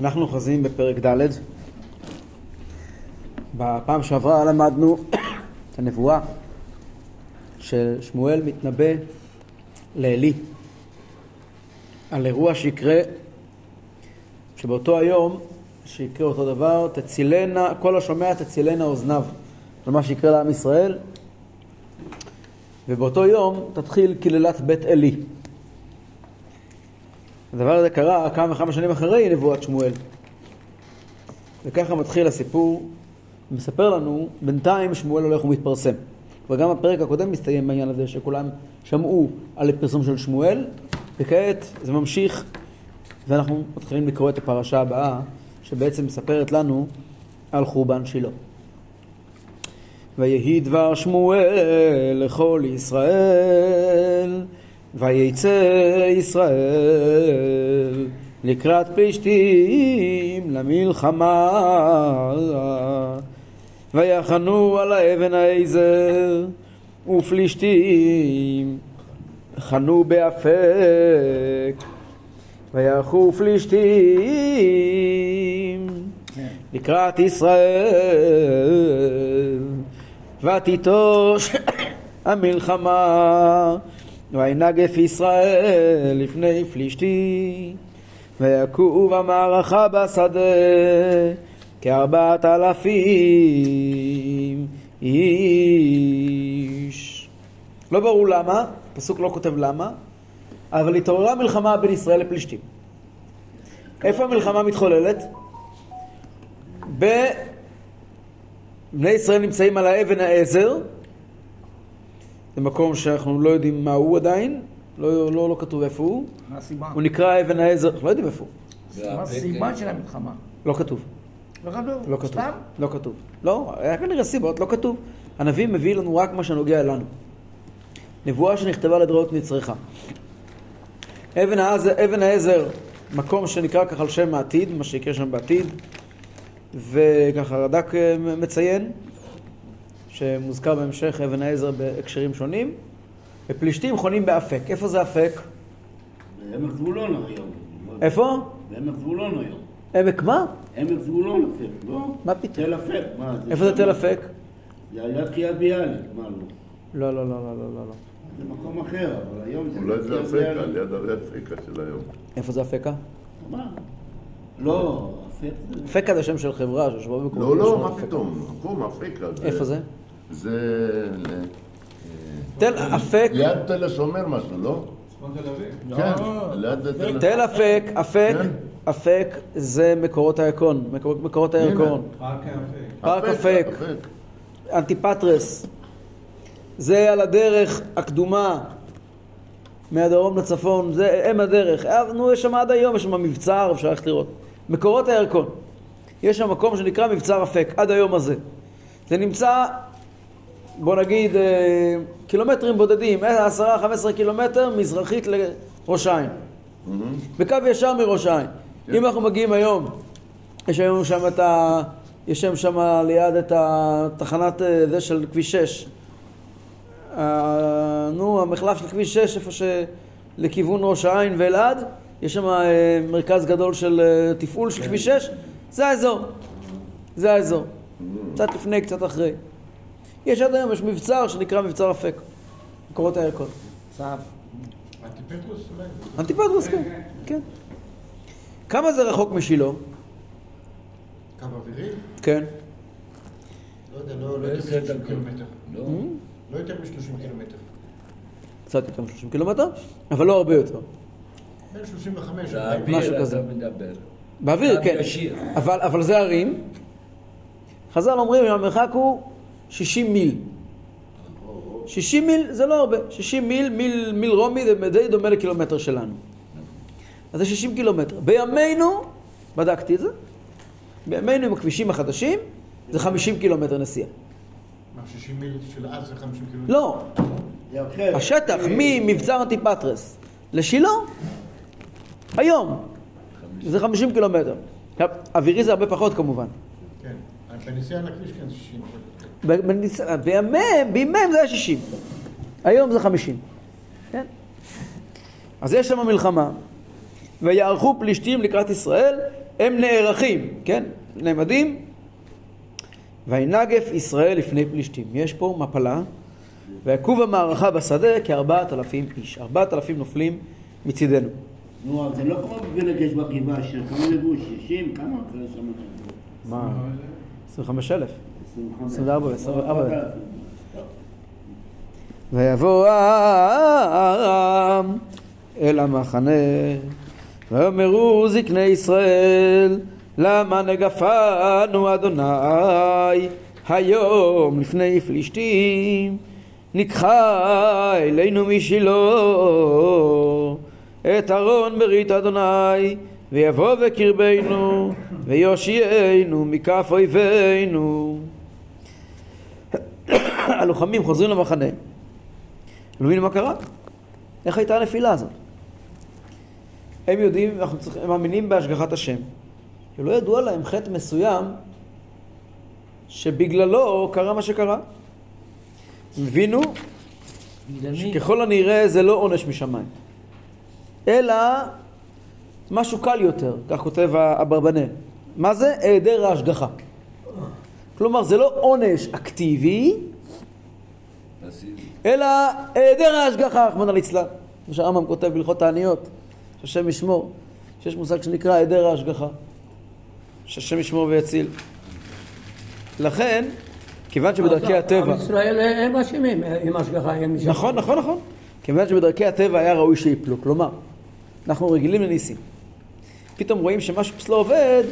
אנחנו אוחזים בפרק ד'. בפעם שעברה למדנו את הנבואה ששמואל מתנבא לעלי על אירוע שיקרה, שבאותו היום שיקרה אותו דבר, תצילנה, כל השומע תצילנה אוזניו על מה שיקרה לעם ישראל, ובאותו יום תתחיל קללת בית עלי. הדבר הזה קרה כמה וכמה שנים אחרי נבואת שמואל. וככה מתחיל הסיפור, מספר לנו, בינתיים שמואל הולך ומתפרסם. וגם הפרק הקודם מסתיים בעניין הזה, שכולם שמעו על הפרסום של שמואל, וכעת זה ממשיך, ואנחנו מתחילים לקרוא את הפרשה הבאה, שבעצם מספרת לנו על חורבן שילה. ויהי דבר שמואל לכל ישראל, ויצא ישראל לקראת פלישתים למלחמה. ויחנו על האבן העזר ופלישתים חנו באפק. ויחו פלישתים לקראת ישראל. ותיטוש המלחמה וינגף ישראל לפני פלישתי ויקעו במערכה בשדה כארבעת אלפים איש. לא ברור למה, פסוק לא כותב למה, אבל התעוררה מלחמה בין ישראל לפלישתים. איפה המלחמה מתחוללת? בני ישראל נמצאים על האבן העזר, זה מקום שאנחנו לא יודעים מה הוא עדיין, לא, לא, לא כתוב איפה הוא. מה הסיבה? הוא נקרא אבן העזר, אנחנו לא יודעים איפה הוא. מה הסיבה של המלחמה? לא כתוב. לא כתוב? לא כתוב. סתם? לא כתוב. לא, היה כנראה סיבות, לא כתוב. הנביא מביא לנו רק מה שנוגע לנו. נבואה שנכתבה לדרעות נצרכה. אבן העזר, אבן העזר, מקום שנקרא ככה על שם העתיד, מה שיקרה שם בעתיד, וככה רד"ק מציין, שמוזכר בהמשך אבן העזר בהקשרים שונים, ופלישתים חונים באפק. איפה זה אפק? בעמק זבולון היום. איפה? בעמק זבולון היום. עמק מה? עמק זבולון אפק, לא? מה פתאום? תל אפק, מה? איפה זה? תל אפק? זה על יד קריית ביאליק, מה לא? לא, לא, לא, לא, לא, לא. לא. זה מקום אחר, אבל היום זה... אולי זה אפקה, ביאליק. ליד הרי אפקה של היום. איפה זה אפקה? מה? לא, אפק זה... אפקה זה שם של חברה שיושבה במקום. לא, לא, מה פתאום? מקום אפקה. איפה זה? זה... תל אפק, ליד תל השומר משהו, לא? כן, ליד תל תל אפק, אפק, כן. אפק זה מקורות הירקון, מקור- מקורות הירקון. פארק אפק, אנטיפטרס. זה על הדרך הקדומה מהדרום לצפון, זה אם הדרך. אה, נו, יש שם עד היום, יש שם מבצר, אפשר ללכת לראות. מקורות הירקון. יש שם מקום שנקרא מבצר אפק, עד היום הזה. זה נמצא, בוא נגיד, אה, קילומטרים בודדים, אה, עשרה, חמש עשרה קילומטר מזרחית לראש העין. בקו ישר מראש העין. אם אנחנו מגיעים היום, יש היום שם את ה... יש שם שם ליד את התחנת אה, זה של כביש 6. אה, נו, המחלף של כביש 6, איפה ש... לכיוון ראש העין ואלעד, יש שם אה, מרכז גדול של אה, תפעול של כביש 6, זה האזור. זה האזור. קצת לפני, קצת אחרי. יש עד היום, יש מבצר שנקרא מבצר אפק. מקורות הירקון. צו. אנטיפטרוס, כן. כן. כמה זה רחוק משילה? קו אווירי? כן. לא יודע, לא לא יותר מ-30 קילומטר. לא יותר מ-30 קילומטר. קצת יותר מ-30 קילומטר, אבל לא הרבה יותר. בין 35 ל משהו כזה. באוויר, כן. אבל, אבל זה ערים. חז"ל אומרים שהמרחק הוא 60 מיל. 60 מיל זה לא הרבה. 60 מיל, מיל, מיל רומי זה די דומה לקילומטר שלנו. אז זה 60 קילומטר. בימינו, בדקתי את זה, בימינו עם הכבישים החדשים, זה 50 קילומטר נסיעה. מה, 60 מיל של אז זה 50 קילומטר? לא. השטח ממבצר אנטיפטרס לשילה, היום, זה 50 קילומטר. אווירי זה הרבה פחות כמובן. בנסיעה על הכביש כן 60 ב- בניס- בימיהם, בימיהם זה היה 60. היום זה 50. כן? אז יש שם מלחמה. ויערכו פלישתים לקראת ישראל, הם נערכים, כן? נעמדים. וינגף ישראל לפני פלישתים. יש פה מפלה, ויקוב המערכה בשדה כארבעת אלפים איש. ארבעת אלפים נופלים מצידנו. נו, זה לא כמו בנגש בגבעה של כמה לבוש, 60, כמה אחרי שם? מה? 25 אלף. 25. 24 ו-24 אלף. ויבוא העם אל המחנה ויאמרו זקני ישראל למה נגפנו אדוני היום לפני פלישתים נקחה אלינו משילה את ארון ברית אדוני ויבוא בקרבנו ויושיענו מכף אויבינו הלוחמים חוזרים למחנה לא מבינים מה קרה? איך הייתה הנפילה הזאת? הם יודעים, אנחנו צריכים, הם מאמינים בהשגחת השם. ולא ידוע להם חטא מסוים שבגללו קרה מה שקרה. הם הבינו שככל הנראה זה לא עונש משמיים, אלא משהו קל יותר, כך כותב אברבנאל. מה זה? היעדר ההשגחה. כלומר, זה לא עונש אקטיבי, אלא היעדר ההשגחה, רחמנא ליצלן. כמו שהרמב"ם כותב בהלכות העניות, שהשם ישמור, שיש מושג שנקרא היעדר ההשגחה. שהשם ישמור ויציל. לכן, כיוון שבדרכי הטבע... עם ישראל הם אשמים עם השגחה, הם משם. נכון, נכון, נכון. כיוון שבדרכי הטבע היה ראוי שיפלו. כלומר, אנחנו רגילים לניסים. פתאום רואים שמשהו פס לא עובד,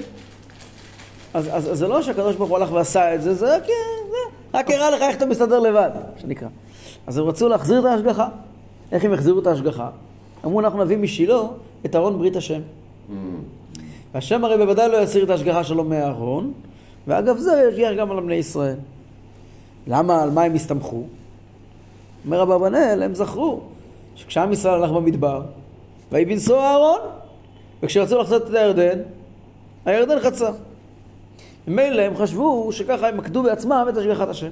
אז, אז, אז זה לא שהקדוש ברוך הוא הלך ועשה את זה, זה רק, זה, רק הראה לך איך אתה מסתדר לבד, שנקרא. אז הם רצו להחזיר את ההשגחה. איך הם החזירו את ההשגחה? אמרו, אנחנו נביא משילה את ארון ברית השם. והשם הרי בוודאי לא יסיר את ההשגחה שלו מהארון, ואגב זה ישגיח גם על בני ישראל. למה, על מה הם הסתמכו? אומר אברבנאל, הם זכרו שכשעם ישראל הלך במדבר, ויהי בנסוע אהרון, וכשרצו לחצות את הירדן, הירדן חצה. ממילא הם חשבו שככה הם עקדו בעצמם את השגחת השם.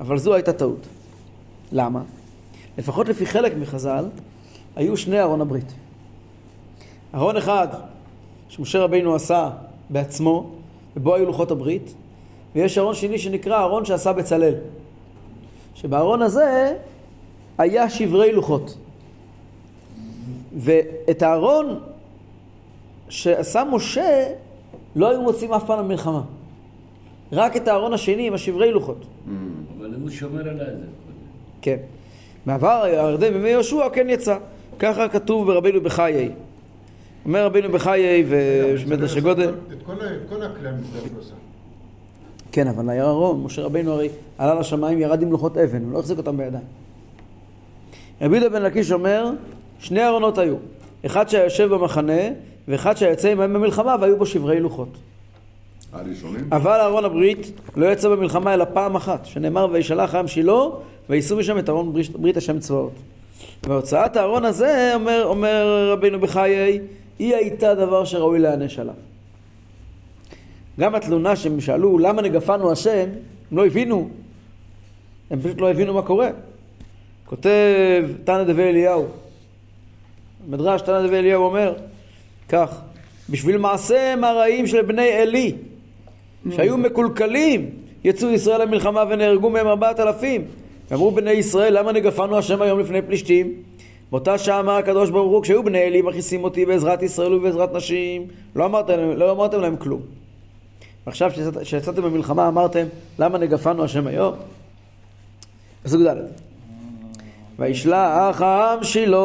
אבל זו הייתה טעות. למה? לפחות לפי חלק מחז"ל, היו שני ארון הברית. ארון אחד שמשה רבינו עשה בעצמו, ובו היו לוחות הברית, ויש ארון שני שנקרא ארון שעשה בצלאל. שבארון הזה היה שברי לוחות. ואת הארון שעשה משה לא היו מוצאים אף פעם למלחמה. רק את הארון השני עם השברי לוחות. אבל הוא שומר על זה. כן. מעבר הירדן בימי יהושע כן יצא. ככה כתוב ברבינו בחיי. אומר רבינו בחיי ומדרש הגודל. את כל ה- את כל הכלי המקדש הוא עשה. כן, אבל היה ארון, משה רבינו הרי עלה לשמיים, ירד עם לוחות אבן, הוא לא החזיק אותם בידיים. רבי יהודה בן לקיש אומר, שני ארונות היו. אחד שהיה יושב במחנה, ואחד שהיה יוצא עמהם במלחמה, והיו בו שברי לוחות. הראשונים? אבל ארון הברית לא יצא במלחמה אלא פעם אחת, שנאמר וישלח העם שילה ויישאו משם את ארון ברית, ברית השם צבאות. והוצאת הארון הזה, אומר, אומר רבינו בחיי, היא הייתה דבר שראוי להיענש עליו. גם התלונה שהם שאלו למה נגפנו השם, הם לא הבינו, הם פשוט לא הבינו מה קורה. כותב תנא דבי אליהו, מדרש תנא דבי אליהו אומר כך, בשביל מעשיהם הרעים של בני עלי, שהיו מקולקלים, יצאו ישראל למלחמה ונהרגו מהם ארבעת אלפים. ואמרו בני ישראל, למה נגפנו השם היום לפני פלישתים? באותה שעה אמר הקדוש ברוך הוא, כשהיו בני עלי מכניסים אותי בעזרת ישראל ובעזרת נשים, לא אמרתם, לא אמרתם להם כלום. כשיצאת- כשיצאתם במלחמה אמרתם, למה נגפנו השם היום? פסוק ד' וישלח העם שילה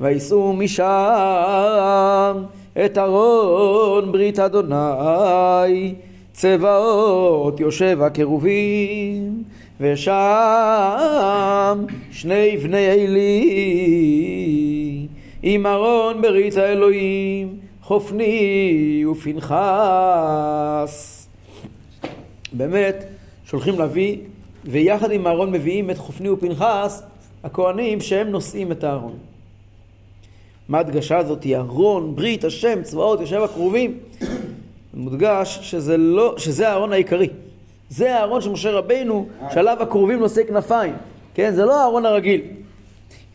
ויישאו משם את ארון ברית אדוני צבאות יושב הקרובים ושם שני בני עלי עם ארון ברית האלוהים חופני ופנחס באמת שולחים להביא ויחד עם אהרון מביאים את חופני ופנחס הכהנים שהם נושאים את הארון. מה ההדגשה הזאת? ארון, ברית השם, צבאות, יושב הקרובים. מודגש שזה, לא, שזה הארון העיקרי. זה הארון של משה רבינו, שעליו הקרובים נושאי כנפיים. כן, זה לא הארון הרגיל.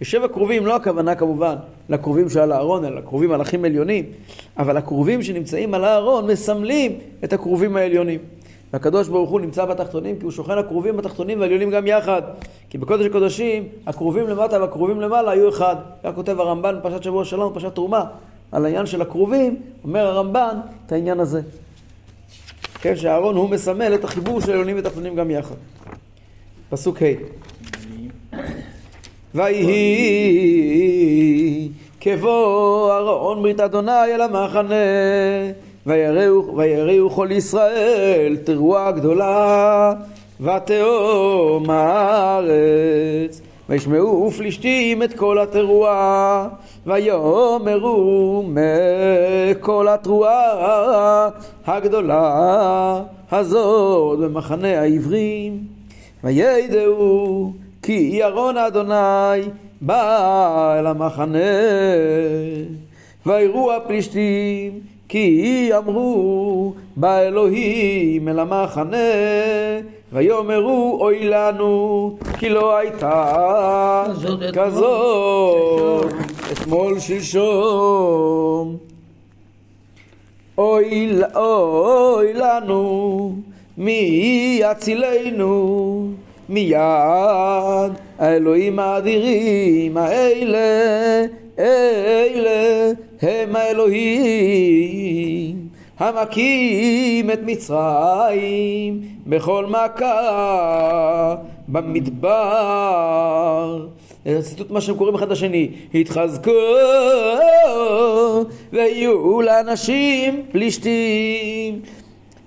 יושב הכרובים, לא הכוונה כמובן לכרובים שעל הארון, אלא לכרובים מלאכים עליונים, אבל הכרובים שנמצאים על הארון מסמלים את הכרובים העליונים. והקדוש ברוך הוא נמצא בתחתונים כי הוא שוכן הכרובים בתחתונים והעליונים גם יחד. כי בקודש הקודשים, הכרובים למטה והכרובים למעלה היו אחד. כך כותב הרמב"ן בפרשת שבוע שלום, בפרשת תרומה, על העניין של הכרובים, אומר הרמב"ן את העניין הזה. כן, שהארון הוא מסמל את החיבור של עליונים ותחתונים גם יחד. פסוק ה' ויהי כבוא ארון ברית אדוני אל המחנה ויראו, כל ישראל תרועה גדולה ותהום הארץ. וישמעו פלישתים את כל התרועה ויאמרו מכל התרועה הגדולה הזאת במחנה העברים. וידעו כי ירון אדוני בא אל המחנה ויראו הפלישתים כי אמרו בא אלוהים אל המחנה ויאמרו אוי לנו כי לא הייתה כזאת אתמול שלשום. אוי, אוי לנו מי יצילנו? מיד האלוהים האדירים האלה אלה הם האלוהים המכים את מצרים בכל מכה במדבר. זה ציטוט מה שהם קוראים אחד לשני. התחזקו ויהיו לאנשים פלישתים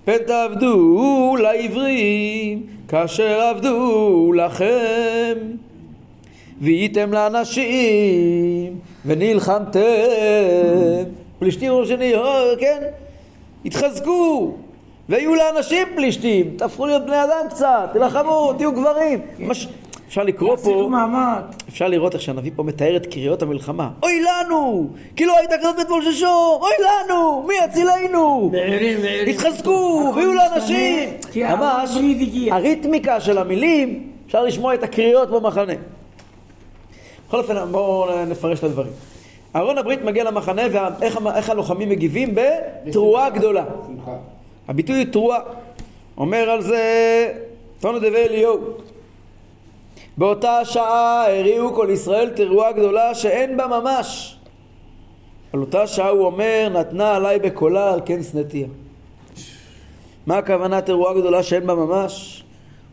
פן תעבדו לעברים כאשר עבדו לכם והייתם לאנשים ונלחמתם פלישתים ראשונים, כן? התחזקו והיו לאנשים פלישתים, תהפכו להיות בני אדם קצת, תלחמו, תהיו גברים. מש... אפשר לקרוא פה, אפשר לראות איך שהנביא פה מתאר את קריאות המלחמה. אוי לנו! כי לא הייתה כזאת בית מולששו! אוי לנו! מי יצילנו? התחזקו! ויהיו לאנשים! ממש הריתמיקה של המילים, אפשר לשמוע את הקריאות במחנה. בכל אופן, בואו נפרש את הדברים. אהרון הברית מגיע למחנה, ואיך הלוחמים מגיבים? בתרועה גדולה. הביטוי תרועה. אומר על זה תונו דבי אליהו. באותה שעה הריעו כל ישראל תרועה גדולה שאין בה ממש. על אותה שעה הוא אומר, נתנה עליי בקולה על כן שנאתיה. מה הכוונה תרועה גדולה שאין בה ממש?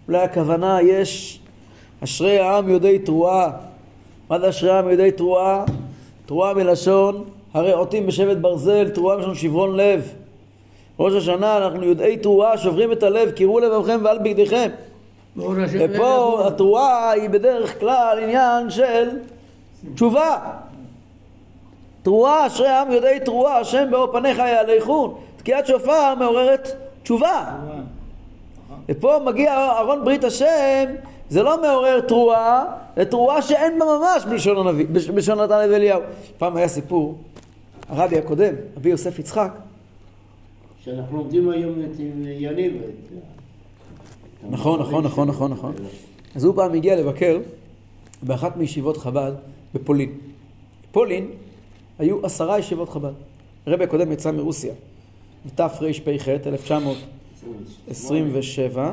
אולי הכוונה יש אשרי העם יודעי תרועה. מה זה אשרי העם יודעי תרועה? תרועה מלשון הרעותים בשבט ברזל, תרועה מלשון שברון לב. ראש השנה אנחנו יודעי תרועה שוברים את הלב, קירו לבבכם ועל בגדיכם. ופה התרועה היא בדרך כלל עניין של תשובה. תרועה, אשרי העם יודעי תרועה, השם באור פניך יהלכון. תקיעת שופר מעוררת תשובה. ופה מגיע ארון ברית השם, זה לא מעורר תרועה, זה תרועה שאין בה ממש בלשון הנביא, בלשון נתן לב אליהו. פעם היה סיפור, הרבי הקודם, רבי יוסף יצחק. שאנחנו לומדים היום את יניב. נכון, נכון, נכון, נכון, נכון. אז הוא פעם הגיע לבקר באחת מישיבות חב"ד בפולין. בפולין היו עשרה ישיבות חב"ד. הרבי הקודם יצא מרוסיה בתרפ"ח, 1927.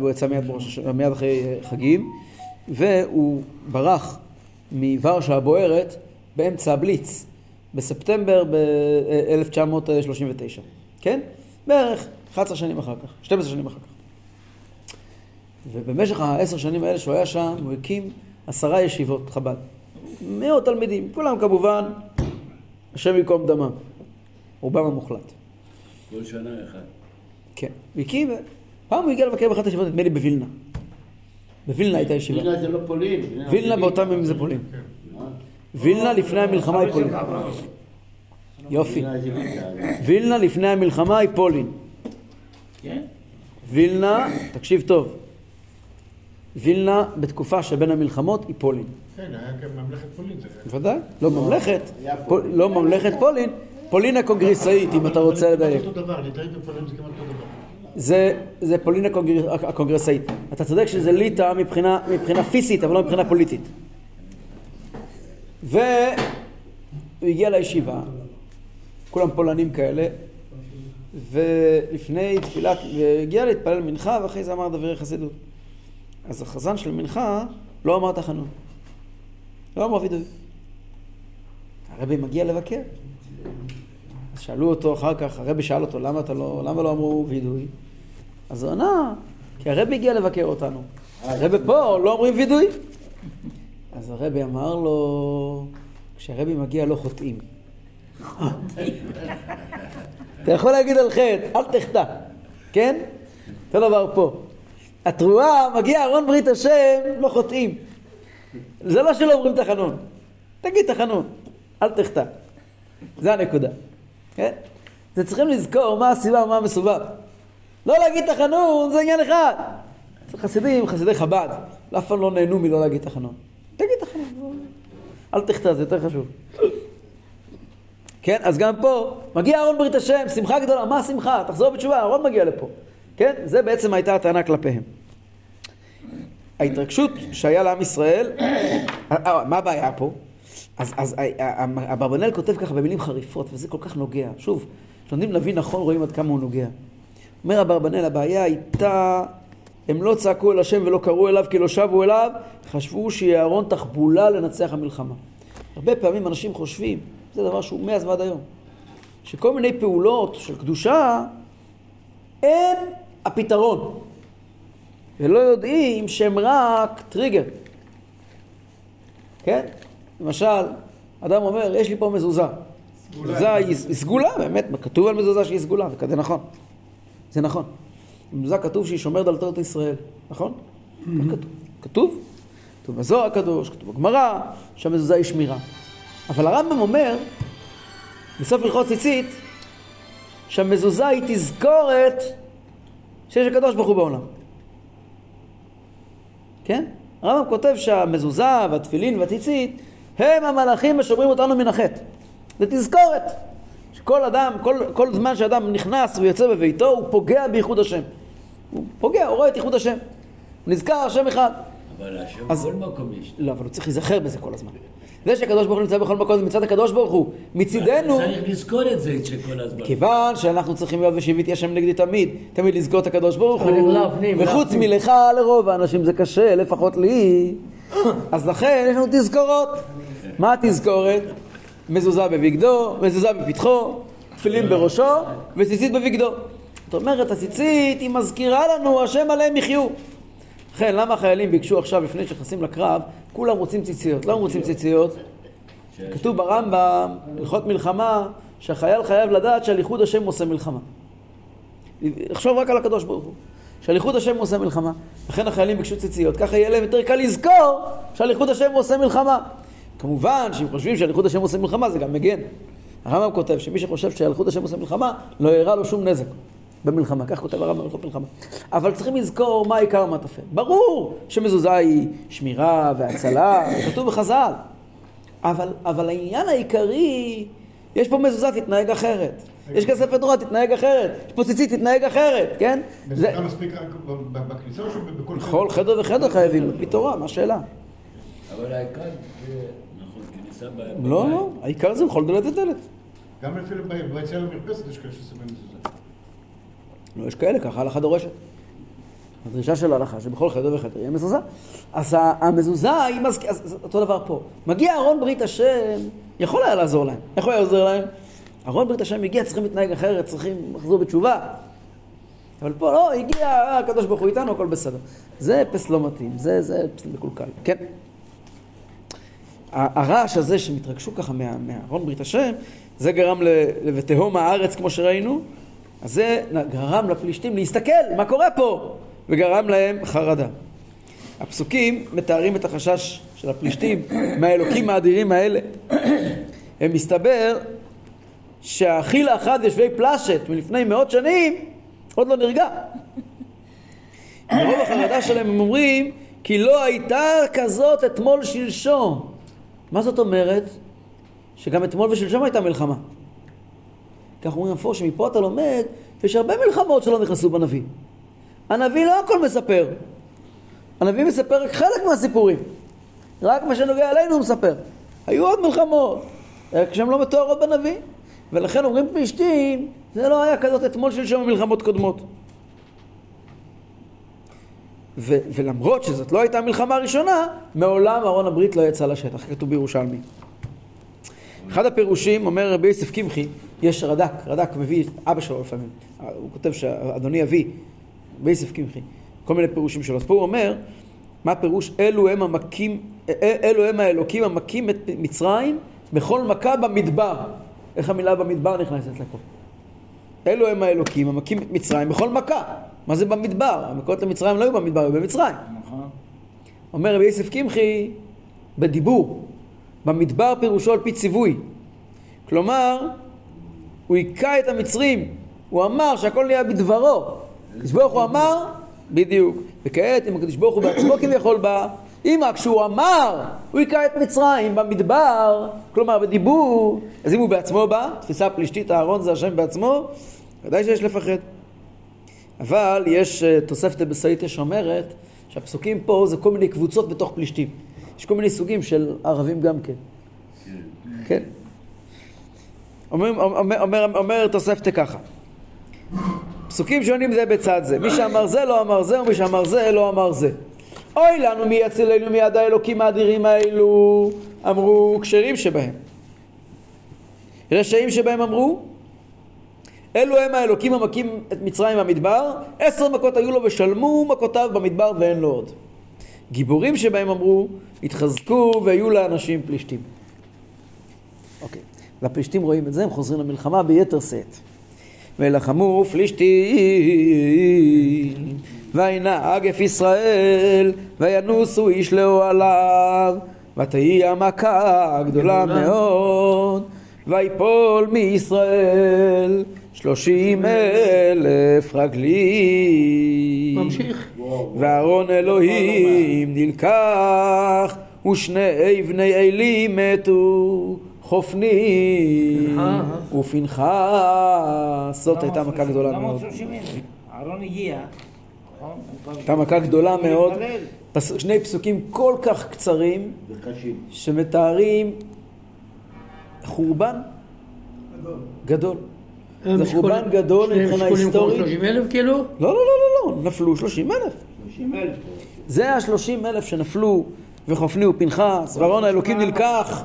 הוא יצא מיד, בראש, מיד אחרי חגים, והוא ברח מוורשה הבוערת באמצע הבליץ, בספטמבר ב-1939, כן? בערך 11 שנים אחר כך, 12 שנים אחר כך. ובמשך העשר שנים האלה שהוא היה שם, הוא הקים עשרה ישיבות חב"ד. מאות תלמידים, כולם כמובן, השם ייקום דמם. רובם המוחלט. כל שנה אחד. כן. הקים, פעם הוא הגיע לבקר באחת הישיבות, נדמה לי בווילנה. בווילנה הייתה ישיבה. וילנה זה לא פולין. וילנה באותם ימים זה פולין. וילנה לפני המלחמה היא פולין. יופי. וילנה לפני המלחמה היא פולין. וילנה, תקשיב טוב, וילנה בתקופה שבין המלחמות היא פולין. כן, היה גם ממלכת פולין. זה- בוודאי, לא ממלכת, פול- לא ממלכת פולין, פולין הקונגרסאית אם אתה רוצה לדייק. אותו דבר, ליטאית ופולין זה כמעט אותו דבר. זה, זה פולין הקונגר, הקונגרסאית. אתה צודק שזה ליטא מבחינה, מבחינה פיזית, אבל לא מבחינה פוליטית. והוא הגיע לישיבה, כולם פולנים כאלה, ולפני תפילת, והגיע להתפלל מנחה, ואחרי זה אמר דברי חסידות. אז החזן של מנחה לא אמר תחנון. לא אמר וידוי. הרבי מגיע לבקר. אז שאלו אותו אחר כך, הרבי שאל אותו, למה, אתה לא, למה לא אמרו וידוי? אז הוא ענה, כי הרבי הגיע לבקר אותנו. הרבי פה, לא אומרים וידוי. אז הרבי אמר לו, כשהרבי מגיע לא חוטאים. אתה יכול להגיד על חטא, אל תחטא, כן? אותו דבר פה. התרועה, מגיע ארון ברית השם, לא חוטאים. זה לא שלא אומרים תחנון. תגיד תחנון, אל תחטא. זה הנקודה. כן? זה צריכים לזכור מה הסיבה ומה המסובב. לא להגיד תחנון זה עניין אחד. חסידים, חסידי חב"ד, אף פעם לא נהנו מלא להגיד תחנון. תגיד תחנון, אל תחטא, זה יותר חשוב. כן, אז גם פה, מגיע אהרון ברית השם, שמחה גדולה, מה השמחה? תחזור בתשובה, אהרון מגיע לפה. כן, זה בעצם הייתה הטענה כלפיהם. ההתרגשות שהיה לעם ישראל, אה, מה הבעיה פה? אז, אז אברבנאל כותב ככה במילים חריפות, וזה כל כך נוגע. שוב, כשלומדים להבין נכון, רואים עד כמה הוא נוגע. אומר אברבנאל, הבעיה הייתה, הם לא צעקו אל השם ולא קראו אליו כי לא שבו אליו, חשבו שיהיה אהרון תחבולה לנצח המלחמה. הרבה פעמים אנשים חושבים, זה דבר שהוא מאז ועד היום, שכל מיני פעולות של קדושה הם הפתרון. ולא יודעים שהם רק טריגר. כן? למשל, אדם אומר, יש לי פה מזוזה. מזוזה היא סגולה, באמת, כתוב על מזוזה שהיא סגולה, זה נכון. זה נכון. במזוזה כתוב שהיא שומר דלתות ישראל, נכון? כתוב. כתוב. כתוב בזוהר הקדוש, כתוב בגמרא, שהמזוזה היא שמירה. אבל הרמב"ם אומר, בסוף הלכות ציצית, שהמזוזה היא תזכורת שיש הקדוש ברוך הוא בעולם. כן? הרמב"ם כותב שהמזוזה והתפילין והציצית הם המלאכים השומרים אותנו מן החטא. זה תזכורת. שכל אדם, כל, כל זמן שאדם נכנס ויוצא בביתו, הוא פוגע בייחוד השם. הוא פוגע, הוא רואה את ייחוד השם. הוא נזכר השם אחד. אבל השם אז- בכל מקום יש. לא, אבל הוא צריך להיזכר בזה כל הזמן. זה שהקדוש ברוך הוא נמצא בכל מקום זה מצד הקדוש ברוך הוא. מצידנו, צריך לזכור את זה שכל הזמן. כיוון שאנחנו צריכים להיות ושיביתי השם נגדי תמיד, תמיד לזכור את הקדוש ברוך הוא, להפנים, וחוץ להפנים. מלך לרוב האנשים זה קשה, לפחות לי, אז לכן יש לנו תזכורות. מה התזכורת? מזוזה בבגדו, מזוזה בפתחו, תפילין בראשו וציצית בבגדו. זאת אומרת, הציצית היא מזכירה לנו, השם עליהם יחיו. לכן, למה החיילים ביקשו עכשיו, לפני שנכנסים לקרב, כולם רוצים ציציות? למה רוצים ציציות? כתוב ברמב"ם, הלכות מלחמה, שהחייל חייב לדעת שעל ייחוד השם עושה מלחמה. לחשוב רק על הקדוש ברוך הוא. שעל ייחוד השם עושה מלחמה. לכן החיילים ביקשו ציציות, ככה יהיה להם יותר קל לזכור שעל ייחוד השם עושה מלחמה. כמובן שאם חושבים שעל השם עושה מלחמה זה גם מגן. הרמב"ם כותב שמי שחושב שעל השם עושה מלחמה, לא יראה לו שום נזק במלחמה. כך כותב הרמב"ם בהלכות מלחמה. אבל צריכים לזכור מה העיקר ומה טפל. ברור שמזוזה היא שמירה והצלה, זה כתוב בחז"ל. אבל, אבל העניין העיקרי, יש פה מזוזה, תתנהג אחרת. יש כספת תורה, תתנהג אחרת. יש פה ציצית, תתנהג אחרת, כן? וזה זה... גם מספיק רק בכניסה או שבכל בכל חדר וחדר חייבים, על פי תורה, מה השאלה? אבל העיקר זה, כניסה ב... לא. לא, העיקר זה בכל דלת ודלת. גם אפילו ביציאה למרפסת יש כאלה ששמים מזוזה. לא, יש כאלה, ככה ההלכה דורשת. הדרישה של ההלכה שבכל חדר וחדר יהיה מזוזה. אז המזוזה היא מזכירה, אז אותו דבר פה. מגיע אהרון ברית השם, יכול היה לעזור להם. איך הוא היה עוזר להם? אהרון ברית השם הגיע, צריכים להתנהג אחרת, צריכים לחזור בתשובה. אבל פה לא, הגיע, אה, הקדוש ברוך הוא איתנו, הכל בסדר. זה פס לא מתאים, זה, זה פס מקולקל, כן. הרעש הזה שהם התרגשו ככה מה- מאהרון ברית השם, זה גרם ל- ל"ותהום הארץ" כמו שראינו, אז זה גרם לפלישתים להסתכל, מה קורה פה? וגרם להם חרדה. הפסוקים מתארים את החשש של הפלישתים מהאלוקים האדירים האלה. הם מסתבר שהאכיל האחד יושבי פלשת מלפני מאות שנים עוד לא נרגע. מרוב החרדה שלהם הם אומרים כי לא הייתה כזאת אתמול שלשום. מה זאת אומרת? שגם אתמול ושלשום הייתה מלחמה. כך אומרים המפורש שמפה אתה לומד, יש הרבה מלחמות שלא נכנסו בנביא. הנביא לא הכל מספר. הנביא מספר רק חלק מהסיפורים. רק מה שנוגע אלינו הוא מספר. היו עוד מלחמות, רק שהן לא מתוארות בנביא. ולכן אומרים פלישתים, זה לא היה כזאת אתמול שלשום מלחמות קודמות. ו- ולמרות שזאת לא הייתה המלחמה הראשונה, מעולם ארון הברית לא יצא לשטח, כתוב בירושלמי. אחד הפירושים, אומר רבי יוסף קמחי, יש רד"ק, רד"ק מביא את אבא שלו לפעמים, הוא כותב שאדוני אבי, רבי יוסף קמחי, כל מיני פירושים שלו. אז פה הוא אומר, מה הפירוש? אלו הם המכים, אלו הם האלוקים המכים את מצרים בכל מכה במדבר. איך המילה במדבר נכנסת לפה? אלו הם האלוקים המכים את מצרים בכל מכה. מה זה במדבר? המכות למצרים לא היו במדבר, היו במצרים. נכון. אומר רבי יוסף קמחי, בדיבור. במדבר פירושו על פי ציווי. כלומר, הוא היכה את המצרים. הוא אמר שהכל נהיה בדברו. הקדוש ברוך הוא אמר, בדיוק. וכעת, אם הקדוש ברוך הוא בעצמו כביכול בא, אם רק שהוא אמר, הוא היכה את מצרים במדבר, כלומר בדיבור, אז אם הוא בעצמו בא, תפיסה פלישתית, אהרון זה השם בעצמו, ודאי שיש לפחד. אבל יש אה, תוספת בסייטה שאומרת שהפסוקים פה זה כל מיני קבוצות בתוך פלישתים. יש כל מיני סוגים של ערבים גם כן. כן. אומר, אומר, אומר, אומר תוספתא ככה, פסוקים שונים זה בצד זה. מי שאמר זה לא אמר זה, ומי שאמר זה לא אמר זה. אוי לנו מי יצילנו מיד האלוקים האדירים האלו, אמרו כשרים שבהם. רשעים שבהם אמרו, אלו הם האלוקים המכים את מצרים במדבר, עשר מכות היו לו ושלמו מכותיו במדבר ואין לו עוד. גיבורים שבהם אמרו, התחזקו והיו לאנשים פלישתים. אוקיי, והפלישתים רואים את זה, הם חוזרים למלחמה ביתר שאת. ולחמו פלישתים, וינהג אף ישראל, וינוסו איש לאוהליו, ותהי המכה גדולה מאוד, ויפול מישראל שלושים אלף רגלים. ממשיך. וארון אלוהים נלקח, ושני בני עלי מתו, חופני ופנחס. זאת הייתה מכה גדולה מאוד. 430 אלף. אהרון הגיע. נכון? הייתה מכה גדולה מאוד. שני פסוקים כל כך קצרים. שמתארים חורבן גדול. זה חורבן גדול מבחינה היסטורית. 30 אלף כאילו? לא, לא, לא, לא, לא, נפלו 30 אלף. 30 אלף. זה השלושים אלף שנפלו, וחופני ופנחס, וארון האלוקים נלקח.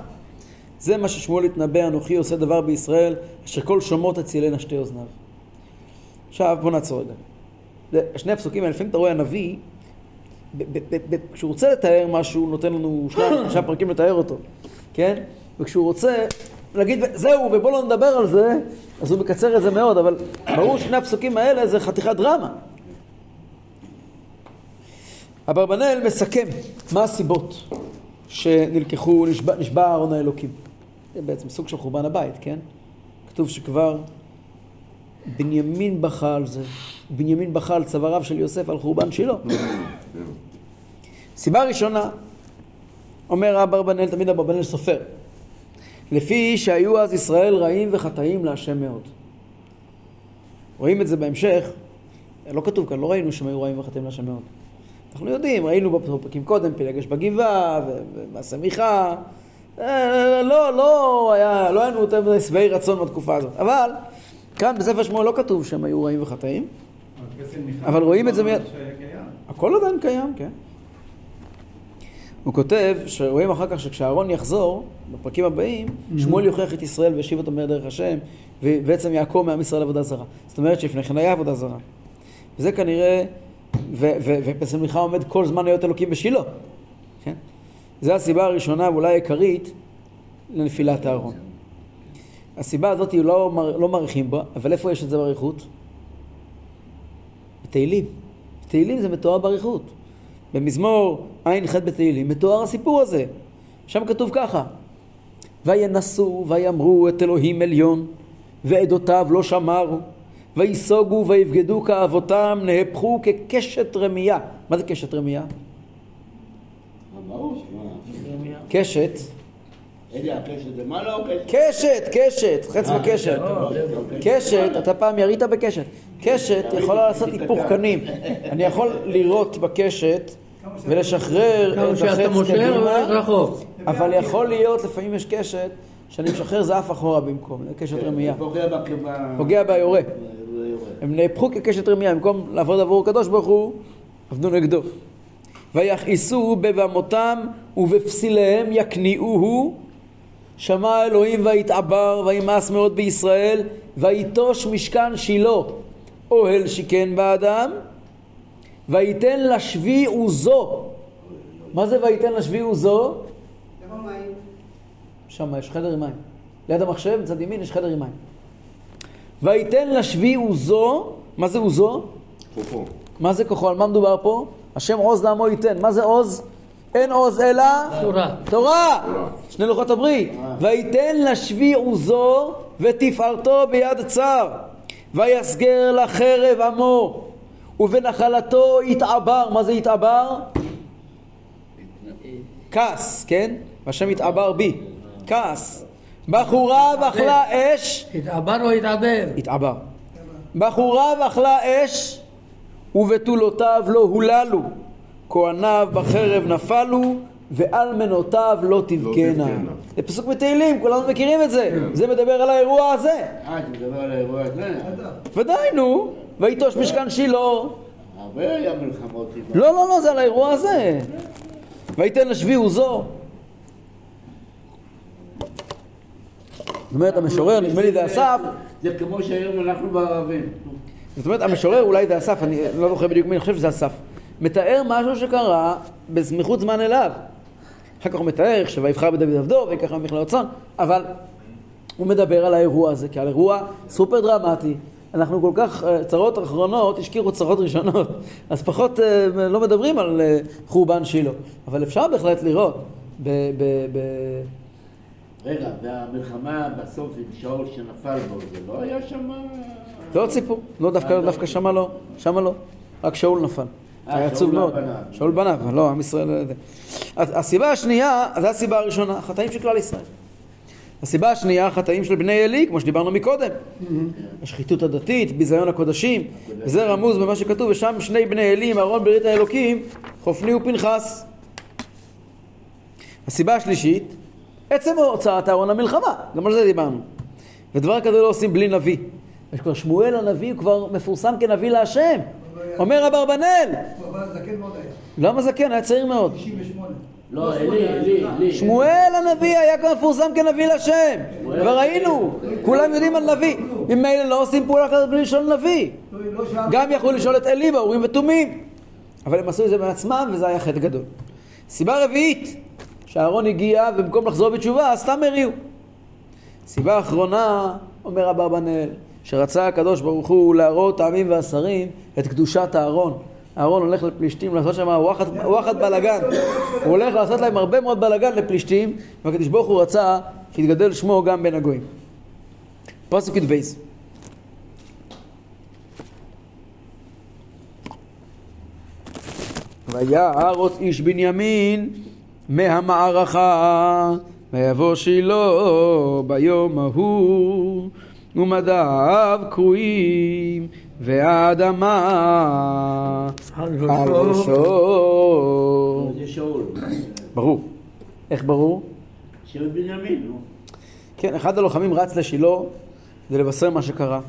זה מה ששמואל התנבא, אנוכי עושה דבר בישראל, אשר כל שומעות הצילנה שתי אוזניו. עכשיו בוא נעצור רגע. שני הפסוקים האלה, לפעמים אתה רואה הנביא, ב- ב- ב- ב- כשהוא רוצה לתאר משהו, הוא נותן לנו שלושה פרקים לתאר אותו, כן? וכשהוא רוצה להגיד, זהו, ובוא לא נדבר על זה, אז הוא מקצר את זה מאוד, אבל ברור ששני הפסוקים האלה זה חתיכת דרמה. אברבנאל מסכם מה הסיבות שנלקחו, נשבע, נשבע אהרון האלוקים. זה בעצם סוג של חורבן הבית, כן? כתוב שכבר בנימין בכה על זה, בנימין בכה על צוואריו של יוסף על חורבן שילה. סיבה ראשונה, אומר אברבנאל, תמיד אברבנאל סופר, לפי שהיו אז ישראל רעים וחטאים להשם מאוד. רואים את זה בהמשך, לא כתוב כאן, לא ראינו שהם היו רעים וחטאים להשם מאוד. אנחנו יודעים, ראינו בפרקים קודם, פילגש בגבעה, ומעשה מיכה. אה, לא, לא היה, לא היינו יותר שבעי רצון בתקופה הזאת. אבל כאן בספר שמואל לא כתוב שהם היו רעים וחטאים. אבל רואים את זה מיד. הכל עדיין קיים, כן. הוא כותב, שרואים אחר כך שכשאהרון יחזור, בפרקים הבאים, שמואל יוכיח את ישראל וישיב אותו מהר דרך השם, ובעצם יעקור מעם ישראל עבודה זרה. זאת אומרת שלפני כן היה עבודה זרה. וזה כנראה, ו- ו- ופסל מיכה עומד כל זמן להיות אלוקים בשילה. כן? זו הסיבה הראשונה ואולי העיקרית לנפילת אהרון. הסיבה הזאת היא לא, מר- לא מעריכים בה, אבל איפה יש את זה באריכות? בתהילים. בתהילים זה מתואר באריכות. במזמור ע"ח בתהילים מתואר הסיפור הזה. שם כתוב ככה: וינסו ויאמרו את אלוהים עליון ועדותיו לא שמרו ויסוגו ויבגדו כאבותם נהפכו כקשת רמייה. מה זה קשת רמייה? קשת. לא? קשת, קשת, חץ וקשת. קשת, אתה פעם ירית בקשת. קשת יכולה לעשות היפוך קנים. אני יכול לירות בקשת ולשחרר כמה את שאתה החץ מושך, קדימה רחוק. אבל יכול להיות, לפעמים יש קשת, שאני משחרר זעף אחורה במקום, זה קשת רמייה. פוגע ביורה. הם נהפכו כקשת רמייה, במקום לעבוד עבור הקדוש ברוך הוא, עבדו נגדו. ויכעסו בבמותם ובפסיליהם יכניעוהו שמע אלוהים ויתעבר וימאס מאוד בישראל ויטוש משכן שילה אוהל שיכן באדם וייתן לשבי עוזו מה זה וייתן לשבי עוזו? שם יש חדר עם מים. ליד המחשב, מצד ימין, יש חדר עם מים. וייתן לשבי עוזו, מה זה עוזו? כוחו. מה זה כוחו? על מה מדובר פה? השם עוז לעמו ייתן. מה זה עוז? אין עוז אלא תורה. תורה. שני לוחות הברית. וייתן לשבי עוזו ותפארתו ביד צר. ויסגר לחרב עמו ובנחלתו יתעבר. מה זה יתעבר? כעס, כן? והשם יתעבר בי. כעס. בחורה ואכלה אש התעבר או התעבר? התעבר. בחוריו אכלה אש ובתולותיו לא הוללו. כהניו בחרב נפלו ואלמנותיו לא תבכנה. תבכנה. זה פסוק בתהילים, כולנו מכירים את זה. זה מדבר על האירוע הזה. אה, אתה מדבר על האירוע הזה? ודאי, נו. ויטוש משכן שילה. הרבה היה מלחמות. לא, לא, לא, זה על האירוע הזה. ויתן לשבי עוזו. זאת אומרת, המשורר, נדמה לי זה אסף, זה כמו שהיום אנחנו בערבים. זאת אומרת, המשורר אולי זה אסף, אני לא זוכר בדיוק מי, אני חושב שזה אסף. מתאר משהו שקרה בסמיכות זמן אליו. אחר כך הוא מתאר שויבחר בדוד עבדו ויקח מכללות צאן, אבל הוא מדבר על האירוע הזה כעל אירוע סופר דרמטי. אנחנו כל כך, אה, צרות אחרונות השכיחו צרות ראשונות, אז פחות אה, לא מדברים על אה, חורבן שילה. אבל אפשר בהחלט לראות ב... ב, ב רגע, והמלחמה בסוף עם שאול שנפל בו, זה לא היה שם... זה עוד סיפור, לא דווקא, דווקא שמה לא, שמה לא, רק שאול נפל. אה, היה עצוב שאול מאוד. שאול בניו, לא, עם ישראל... אז הסיבה השנייה, זו הסיבה הראשונה, החטאים של כלל ישראל. הסיבה השנייה, החטאים של בני עלי, כמו שדיברנו מקודם. השחיתות הדתית, ביזיון הקודשים, וזה רמוז במה שכתוב, ושם שני בני עלי עם אהרון ברית האלוקים, חופני ופנחס. הסיבה השלישית, עצם הוצאת אהרון למלחמה, גם על זה דיברנו. ודבר כזה לא עושים בלי נביא. יש כבר שמואל הנביא, הוא כבר מפורסם כנביא להשם. אומר אברבנאל, למה זקן? היה צעיר מאוד. 98. לא, אלי, אלי, אלי. שמואל הנביא היה כבר מפורסם כנביא להשם. כבר ראינו, כולם יודעים על נביא. אם מילא לא עושים פעולה אחרת בלי לשאול נביא. לא- לא. גם יכלו לשאול את עלי באורים ותומים. אבל הם עשו את זה בעצמם, וזה היה חטא גדול. סיבה רביעית, שאהרון הגיע, ובמקום לחזור בתשובה, סתם הריעו. סיבה אחרונה, אומר אברבנאל, שרצה הקדוש ברוך הוא להראות העמים והשרים את קדושת אהרון. אהרון הולך לפלישתים לעשות שם וואחד, בלאגן. הוא הולך לעשות להם הרבה מאוד בלאגן לפלישתים, והקדוש ברוך הוא רצה שיתגדל שמו גם בין הגויים. פסוק י"ב ויערוץ איש בנימין מהמערכה ויבוא שילה ביום ההוא ומדיו קרועים והאדמה על ראשו. זה שאול. ברור. איך ברור? של בנימין, נו. כן, אחד הלוחמים רץ לשילה כדי לבשר מה שקרה.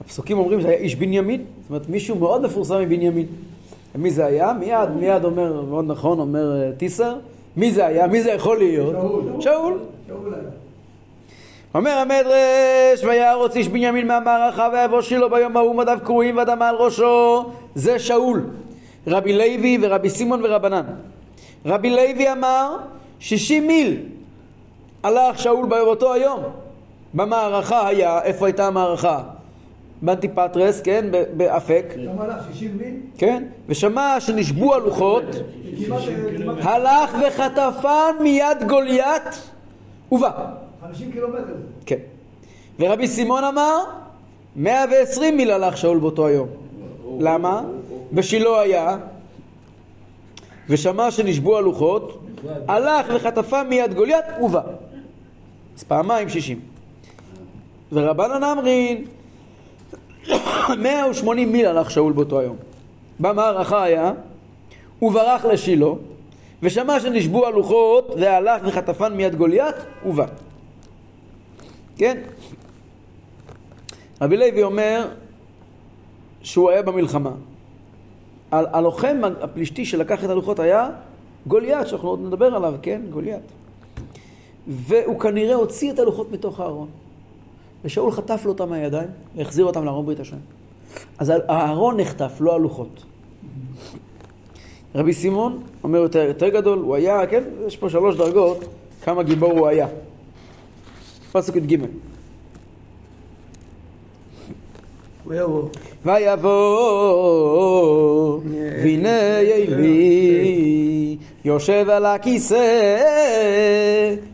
הפסוקים אומרים שהיה איש בנימין, זאת אומרת מישהו מאוד מפורסם מבנימין. מי זה היה? מיד, מיד אומר, מאוד נכון, אומר אה, טיסר, מי זה היה? מי זה יכול להיות? שאול. שאול. אומר המדרש, ויערוץ איש בנימין מהמערכה ויבוא שילה ביום ההוא מדיו קרועים ואדמה על ראשו, זה שאול. רבי לוי ורבי סימון ורבנן. רבי לוי אמר, שישים מיל הלך שאול באותו היום. במערכה היה, איפה הייתה המערכה? באנטיפטרס, כן, באפק, כמה הלך? 60 מיל? כן, ושמע שנשבו הלוחות, הלך וחטפן מיד גוליית ובא. 50 קילומטר. כן. ורבי סימון אמר, 120 מיל הלך שאול באותו היום. למה? בשילה היה, ושמע שנשבו הלוחות, הלך וחטפה מיד גוליית ובא. אז פעמיים שישים. ורבנן אמרין, 180 מיל הלך שאול באותו היום. במערכה היה, הוא ברח לשילה, ושמע שנשבו הלוחות, והלך וחטפן מיד גוליית, ובא. כן? רבי לוי אומר שהוא היה במלחמה. הלוחם הפלישתי שלקח את הלוחות היה גוליית, שאנחנו עוד נדבר עליו, כן? גוליית. והוא כנראה הוציא את הלוחות מתוך הארון. ושאול חטף לו אותם מהידיים, והחזיר אותם לארון ברית השם. אז הארון נחטף, לא הלוחות. רבי סימון אומר יותר, יותר גדול, הוא היה, כן, יש פה שלוש דרגות, כמה גיבור הוא היה. פסוק י"ג. ויבוא, והנה אלי, יושב על הכיסא,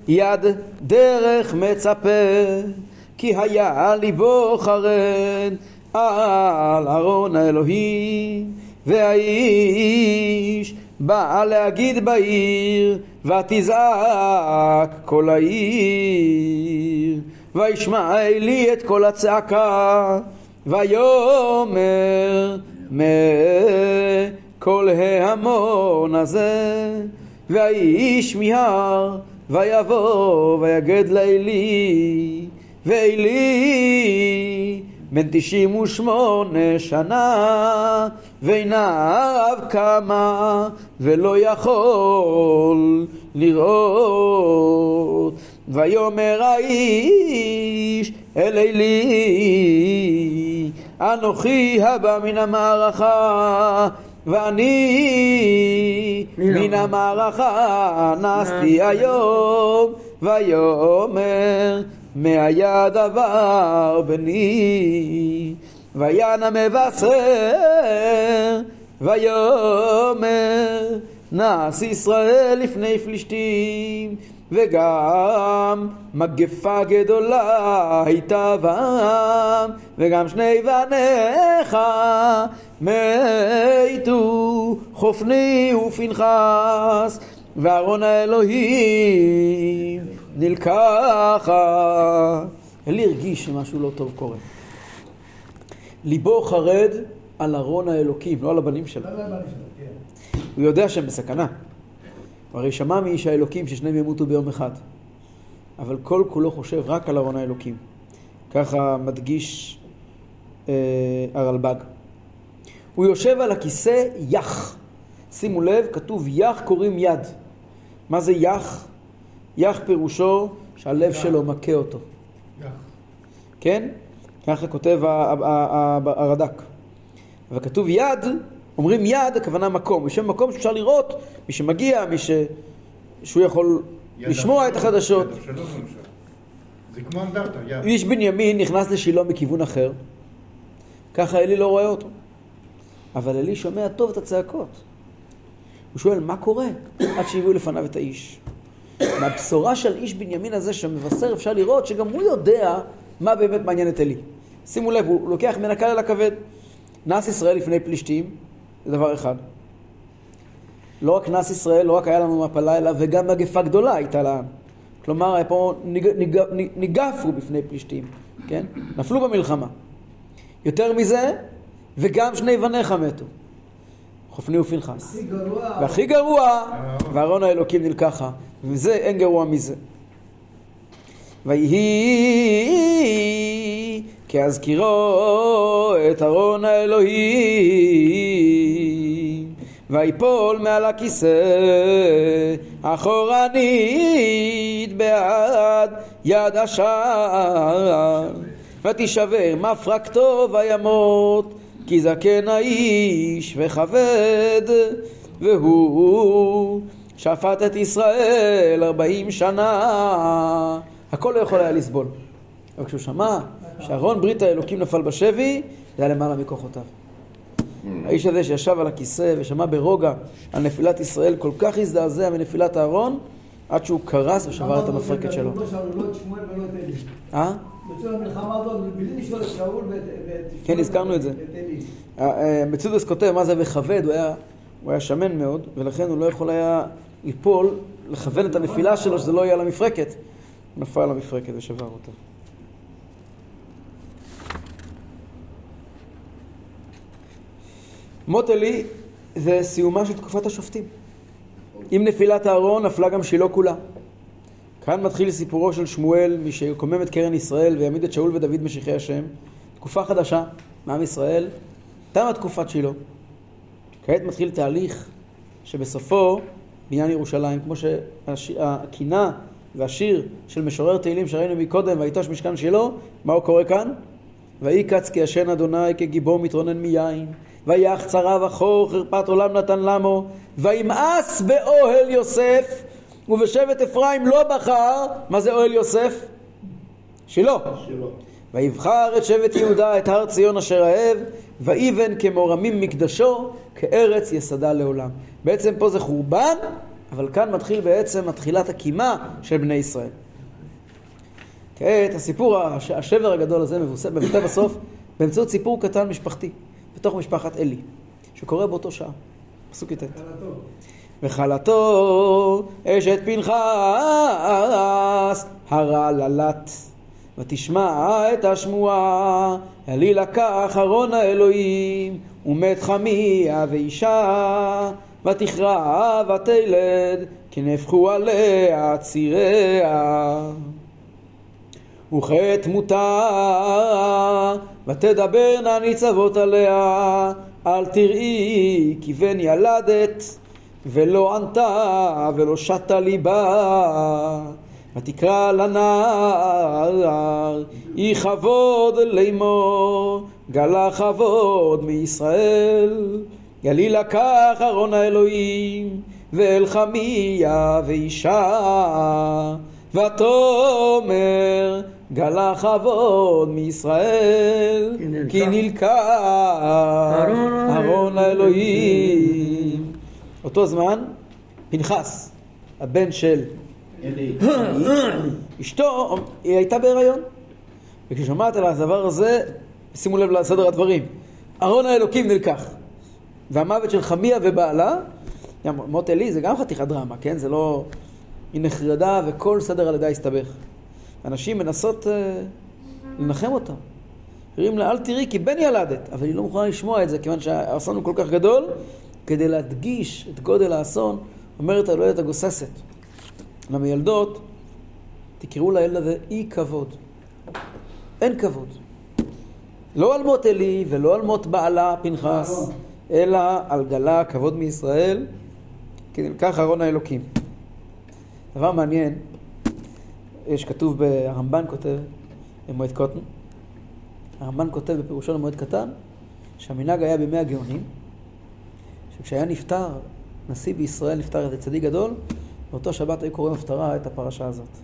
יד דרך מצפה, כי היה ליבו חרד על ארון האלוהים, והאיש בא להגיד בעיר, ותזעק כל העיר, וישמע אלי את כל הצעקה, ויאמר מה כל ההמון הזה, והאיש מיהר, ויבוא ויגד לאלי, ואלי בן תשעים ושמונה שנה, ועיניו קמה, ולא יכול לראות. ויאמר האיש אל אלי, אנוכי הבא מן המערכה, ואני מן המערכה נסתי היום, ויאמר מה היה דבר בני, ויען המבשר, ויאמר נס ישראל לפני פלישתים, וגם מגפה גדולה הייתה בם, וגם שני בניך מתו, חופני ופנחס, וארון האלוהים נלקחה. אלי הרגיש שמשהו לא טוב קורה. ליבו חרד על ארון האלוקים, לא על הבנים שלו. לא נשאר, כן. הוא יודע שהם בסכנה. הוא הרי שמע מאיש האלוקים ששניהם ימותו ביום אחד. אבל כל כולו חושב רק על ארון האלוקים. ככה מדגיש אה, הרלב"ג. הוא יושב על הכיסא יח. שימו לב, כתוב יח קוראים יד. מה זה יח? יח פירושו שהלב שלו מכה אותו. כן? ככה כותב הרד"ק. אבל כתוב יד, אומרים יד, הכוונה מקום. בשם מקום שאפשר לראות, מי שמגיע, מי ש... שהוא יכול לשמוע את החדשות. זה כמו אנדרטה, יד. איש בנימין נכנס לשילה מכיוון אחר, ככה אלי לא רואה אותו. אבל אלי שומע טוב את הצעקות. הוא שואל, מה קורה? עד שהביאו לפניו את האיש. מהבשורה של איש בנימין הזה שמבשר אפשר לראות שגם הוא יודע מה באמת מעניין את אלי. שימו לב, הוא לוקח מן הקל אל הכבד. נס ישראל לפני פלישתים, זה דבר אחד. לא רק נס ישראל, לא רק היה לנו מפלה, אלא וגם מגפה גדולה הייתה לעם. כלומר, היה פה ניג, ניג, ניג, ניגפו בפני פלישתים, כן? נפלו במלחמה. יותר מזה, וגם שני בניך מתו. חופני ופנחס. הכי גרוע, והכי גרוע, וארון האלוקים נלקחה. וזה, אין גרוע מזה. ויהי כאזכירו את ארון האלוהים, ויפול מעל הכיסא אחורנית בעד יד השער, ותישבר מפרקתו וימות, כי זקן האיש וכבד, והוא שפט את ישראל ארבעים שנה. הכל לא יכול היה לסבול. אבל כשהוא שמע שארון ברית האלוקים נפל בשבי, זה היה למעלה מכוחותיו. האיש הזה שישב על הכיסא ושמע ברוגע על נפילת ישראל, כל כך הזדעזע מנפילת הארון, עד שהוא קרס ושבר את המפרקת שלו. לא לא. אה? כן, הזכרנו את זה. אה, אה, מצודס כותב מה זה וכבד, הוא היה, הוא היה שמן מאוד, ולכן הוא לא יכול היה ליפול, לכוון את הנפילה שלו, שזה לא יהיה על המפרקת. הוא נפל על המפרקת ושבר אותה. מות עלי זה סיומה של תקופת השופטים. עם נפילת אהרון נפלה גם שילה כולה. כאן מתחיל סיפורו של שמואל, מי שיקומם את קרן ישראל ויעמיד את שאול ודוד משיחי השם. תקופה חדשה מעם ישראל, תמה תקופת שילה. כעת מתחיל תהליך שבסופו בניין ירושלים, כמו שהקינה והשיר של משורר תהילים שראינו מקודם, ויטוש משכן שילה, מה הוא קורא כאן? ויהי קץ כי ישן אדוני כגיבור מתרונן מיין, ויח צרה וחור חרפת עולם נתן למו, וימאס באוהל יוסף, ובשבט אפרים לא בחר, מה זה אוהל יוסף? שילה. ויבחר את שבט יהודה את הר ציון אשר אהב, ויבן כמו רמים מקדשו, כארץ יסדה לעולם. בעצם פה זה חורבן, אבל כאן מתחיל בעצם מתחילת הקימה של בני ישראל. כעת הסיפור, השבר הגדול הזה מבטא בסוף באמצעות סיפור קטן משפחתי, בתוך משפחת אלי, שקורה באותו שעה. פסוק י"ט. וחלתו אשת פנחס הרעללת ותשמע את השמועה אלי לקח ארון האלוהים ומת חמיה ואישה ותכרע ותלד כי נהפכו עליה ציריה. וכת מותה ותדברנה ניצבות עליה. אל תראי כי בן ילדת ולא ענתה ולא שתה ליבה. ותקרא לנער אי כבוד לאמור גלה כבוד מישראל. גלי לקח ארון האלוהים ואל חמיה ואישה. ותאמר גלה כבוד מישראל. כי נלקח. ארון האלוהים. אותו זמן פנחס הבן של אשתו היא הייתה בהיריון. וכששומעת על הדבר הזה שימו לב לסדר הדברים ארון האלוקים נלקח והמוות של חמיה ובעלה מות עלי זה גם חתיכת דרמה, כן? זה לא... היא נחרדה וכל סדר הלידה הסתבך. אנשים מנסות uh, לנחם אותה. אומרים לה, אל תראי כי בן ילדת, אבל היא לא מוכנה לשמוע את זה, כיוון שהאסון הוא כל כך גדול, כדי להדגיש את גודל האסון, אומרת הלוהדת הגוססת. למילדות, תקראו לילד הזה אי כבוד. אין כבוד. לא על מות עלי ולא על מות בעלה פנחס, אלא על גלה כבוד מישראל, כי נלקח ארון האלוקים. דבר מעניין, יש כתוב, הרמב"ן כותב במועד קוטן, הרמב"ן כותב בפירושו למועד קטן, שהמנהג היה בימי הגאונים, שכשהיה נפטר, נשיא בישראל נפטר איזה צדיק גדול, באותו שבת היו קוראים הפטרה את הפרשה הזאת.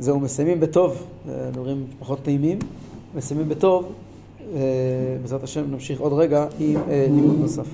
זהו, מסיימים בטוב, דברים פחות נעימים, מסיימים בטוב, בעזרת השם נמשיך עוד רגע עם לימוד נוסף.